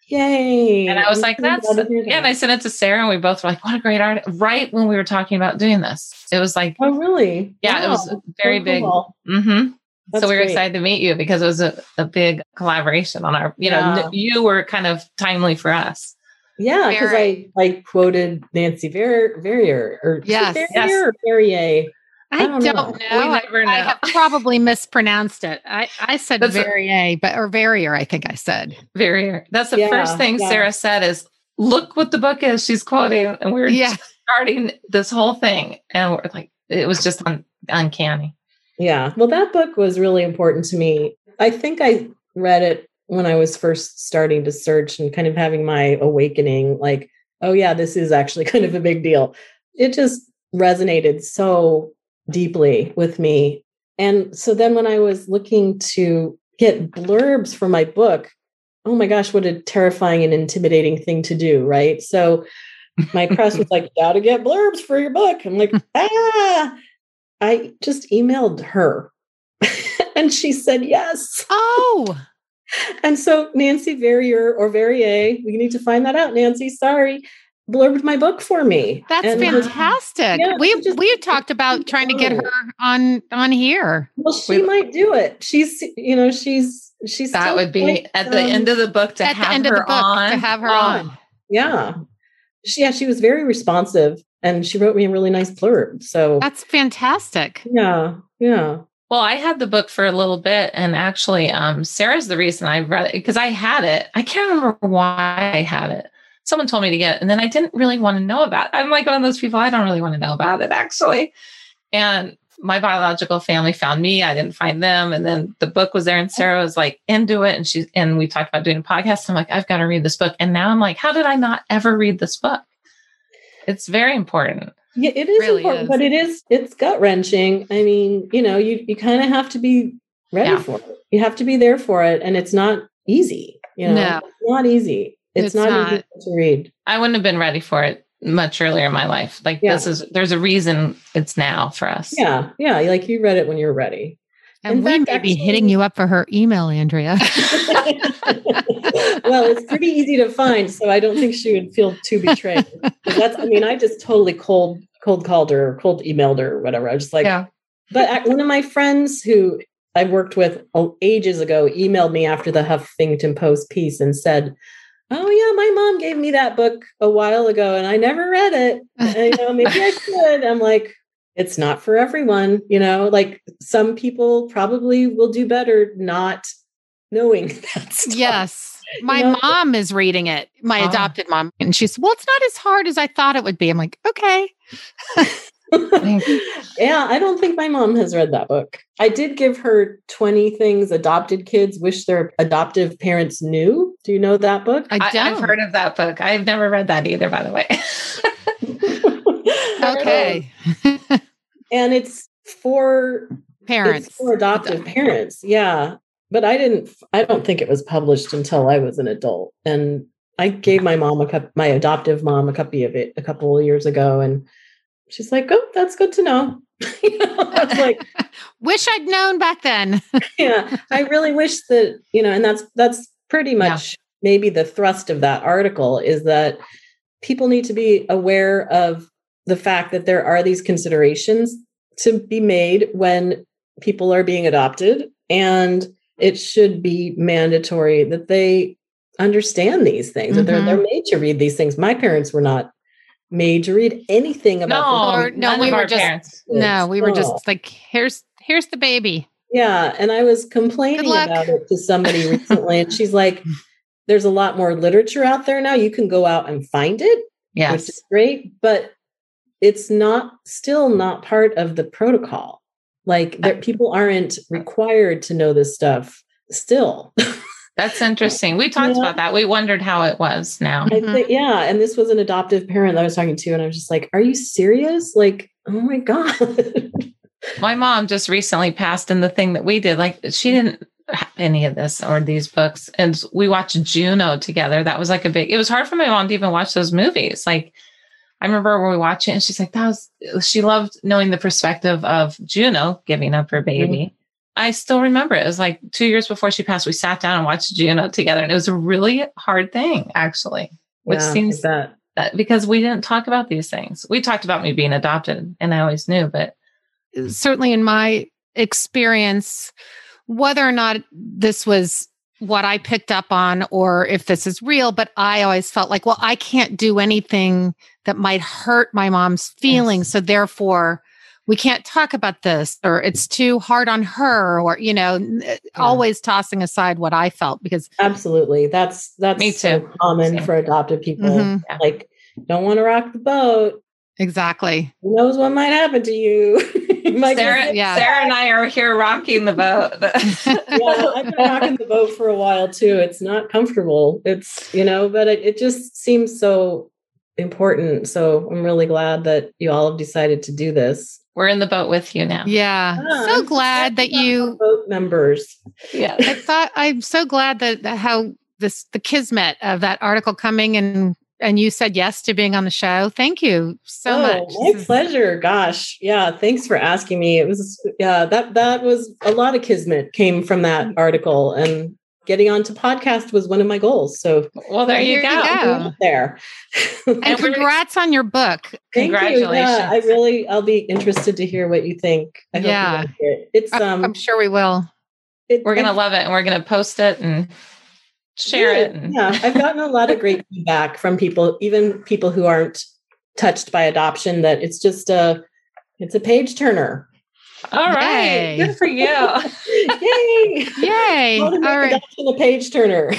Yay. And I was like, that's, yeah. And I sent it to Sarah and we both were like, what a great art. Right when we were talking about doing this, it was like, oh, really? Yeah, wow. it was very so big. Cool. Mm-hmm. so we were great. excited to meet you because it was a, a big collaboration on our, you yeah. know, you were kind of timely for us. Yeah, because I I quoted Nancy Ver- Verrier or yes, Verrier yes. or Verrier. I, I don't, don't, know. know. I, know. I, have probably mispronounced it. I, I said That's Verrier, but or Verrier, I think I said. Verrier. That's the yeah, first thing yeah. Sarah said is look what the book is she's quoting. And we are yeah. starting this whole thing. And we're like, it was just un- uncanny. Yeah. Well, that book was really important to me. I think I read it when I was first starting to search and kind of having my awakening, like, oh, yeah, this is actually kind of a big deal. It just resonated so deeply with me. And so then when I was looking to get blurbs for my book, oh my gosh, what a terrifying and intimidating thing to do, right? So my press was like, gotta get blurbs for your book. I'm like, ah. I just emailed her and she said yes. Oh, and so Nancy Verrier or Verrier, we need to find that out. Nancy, sorry, blurbed my book for me. That's and fantastic. yeah, we just, we had talked about trying to get her on on here. Well, she we, might do it. She's you know she's she's that would be quite, at the um, end of the book to at have her book, on to have her on. on. Yeah, she, yeah, she was very responsive and she wrote me a really nice blurb. So that's fantastic. Yeah, yeah. Well, I had the book for a little bit, and actually, um, Sarah's the reason I read it because I had it. I can't remember why I had it. Someone told me to get, it, and then I didn't really want to know about. It. I'm like one of those people. I don't really want to know about it, actually. And my biological family found me. I didn't find them, and then the book was there, and Sarah was like into it, and she and we talked about doing a podcast. I'm like, I've got to read this book, and now I'm like, how did I not ever read this book? It's very important. Yeah, it is really important, is. but it is it's gut wrenching. I mean, you know, you you kind of have to be ready yeah. for it. You have to be there for it, and it's not easy. You know, no. it's not easy. It's, it's not, not, easy to read. I wouldn't have been ready for it much earlier in my life. Like yeah. this is there's a reason it's now for us. Yeah, yeah. Like you read it when you're ready. And In we fact, may be hitting you up for her email, Andrea. well, it's pretty easy to find, so I don't think she would feel too betrayed. That's, I mean, I just totally cold cold called her, or cold emailed her, or whatever. I was just like, yeah. but one of my friends who I worked with oh, ages ago emailed me after the Huffington Post piece and said, "Oh yeah, my mom gave me that book a while ago, and I never read it. And, you know, maybe I should." I'm like, it's not for everyone, you know. Like some people probably will do better not knowing that. Stuff. yes. My know- mom is reading it, my Ah. adopted mom. And she said, Well, it's not as hard as I thought it would be. I'm like, Okay. yeah, I don't think my mom has read that book. I did give her 20 things adopted kids wish their adoptive parents knew. Do you know that book? I I, don't. I've heard of that book. I've never read that either, by the way. okay. and it's for Parents. It's for adoptive parents. Yeah. But I didn't I don't think it was published until I was an adult. And I gave my mom a cup my adoptive mom a copy of it a couple of years ago and she's like, "Oh, that's good to know." you know, I was like, Wish I'd known back then. yeah i really wish that you know and that's that's pretty Yeah. much maybe the thrust of that article is that people need to be aware of the fact that there are these considerations to be made when people are being adopted and it should be mandatory that they understand these things that they're, they're mm-hmm. made to read these things my parents were not made to read anything no, about Or- no, we were just- parents. no, we were No. just like, here's here's the baby. Yeah. And I was complaining about it to somebody recently, and she's like, there's a lot more literature out there now. You can go out and find it, which Yes. is great, but it's not still not part of the protocol. Like there, people aren't required to know this stuff still. That's interesting. We talked Yeah. about that. We wondered how it was now. I Mhm. think, yeah. And this was an adoptive parent that I was talking to, and I was just like, are you serious? Like, oh my God. My mom just recently passed in the thing that we did. Like she didn't have any of this or these books. And we watched Juno together. That was like a big, it was hard for my mom to even watch those movies. Like I remember when we watched it and she's like, that was, she loved knowing the perspective of Juno giving up her baby. Mm-hmm. I still remember it. It was like two years before she passed, we sat down and watched Juno together. And it was a really hard thing, actually, which Yeah, seems that. that because we didn't talk about these things. We talked about me being adopted and I always knew, but certainly in my experience, whether or not this was what I picked up on or if this is real, but I always felt like, well, I can't do anything that might hurt my mom's feelings. Yes. So therefore, we can't talk about this or it's too hard on her or, you know, n- always tossing aside what I felt because Absolutely. That's that's Me so too. common Same. for adopted people. Mhm, Yeah. Like, don't want to rock the boat. exactly. Who knows what might happen to you? You Sarah, yeah. Sarah and I are here rocking the boat. yeah, I've been rocking the boat for a while too. It's not comfortable. It's you know, but it, it just seems so important. So I'm really glad that you all have decided to do this. We're in the boat with you now. Yeah. Ah, so I'm glad that you our boat members. Yeah. I thought I'm so glad that, that how this the kismet of that article coming and and you said yes to being on the show. Thank you so oh, much. My pleasure. Gosh. Yeah. Thanks for asking me. It was yeah, that that was a lot of kismet came from that article and getting onto podcast was one of my goals. So Well, there you Here go. go. There. And congrats on your book. Thank you. Congratulations. Yeah, I really I'll be interested to hear what you think. I hope you Yeah. it. It's um I'm sure we will. it- We're gonna love it, and we're gonna post it and share it. And, yeah, I've gotten a lot of great feedback from people, even people who aren't touched by adoption, that it's just a it's a page turner. All right, Yay. good for you. Yay! Yay. How to make All right. adoption a page turner.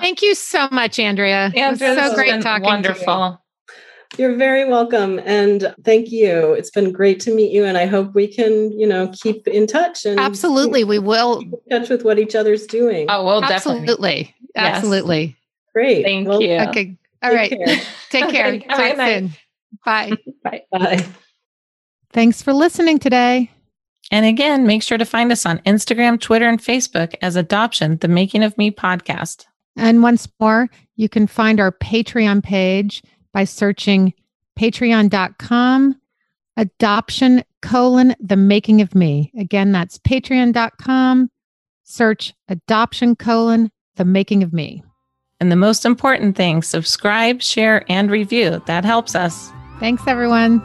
Thank you so much, Andrea. It was Andrea, this so has great been talking to you. wonderful. You're very welcome, and thank you. It's been great to meet you, and I hope we can, you know, keep in touch and Absolutely. We will. keep in touch with what each other's doing. Oh, well, definitely. Absolutely. Yes. Absolutely. Great. Thank Well, you. Okay. All take right. care. Take care. Okay, have a Talk good night. soon. Bye. Bye. Thanks for listening today. And again, make sure to find us on Instagram, Twitter, and Facebook as Adoption, the Making of Me podcast. And once more, you can find our Patreon page by searching patreon.com adoption colon the making of me. Again, that's patreon.com. Search adoption colon the making of me. And the most important thing subscribe, share, and review. That helps us. Thanks, everyone.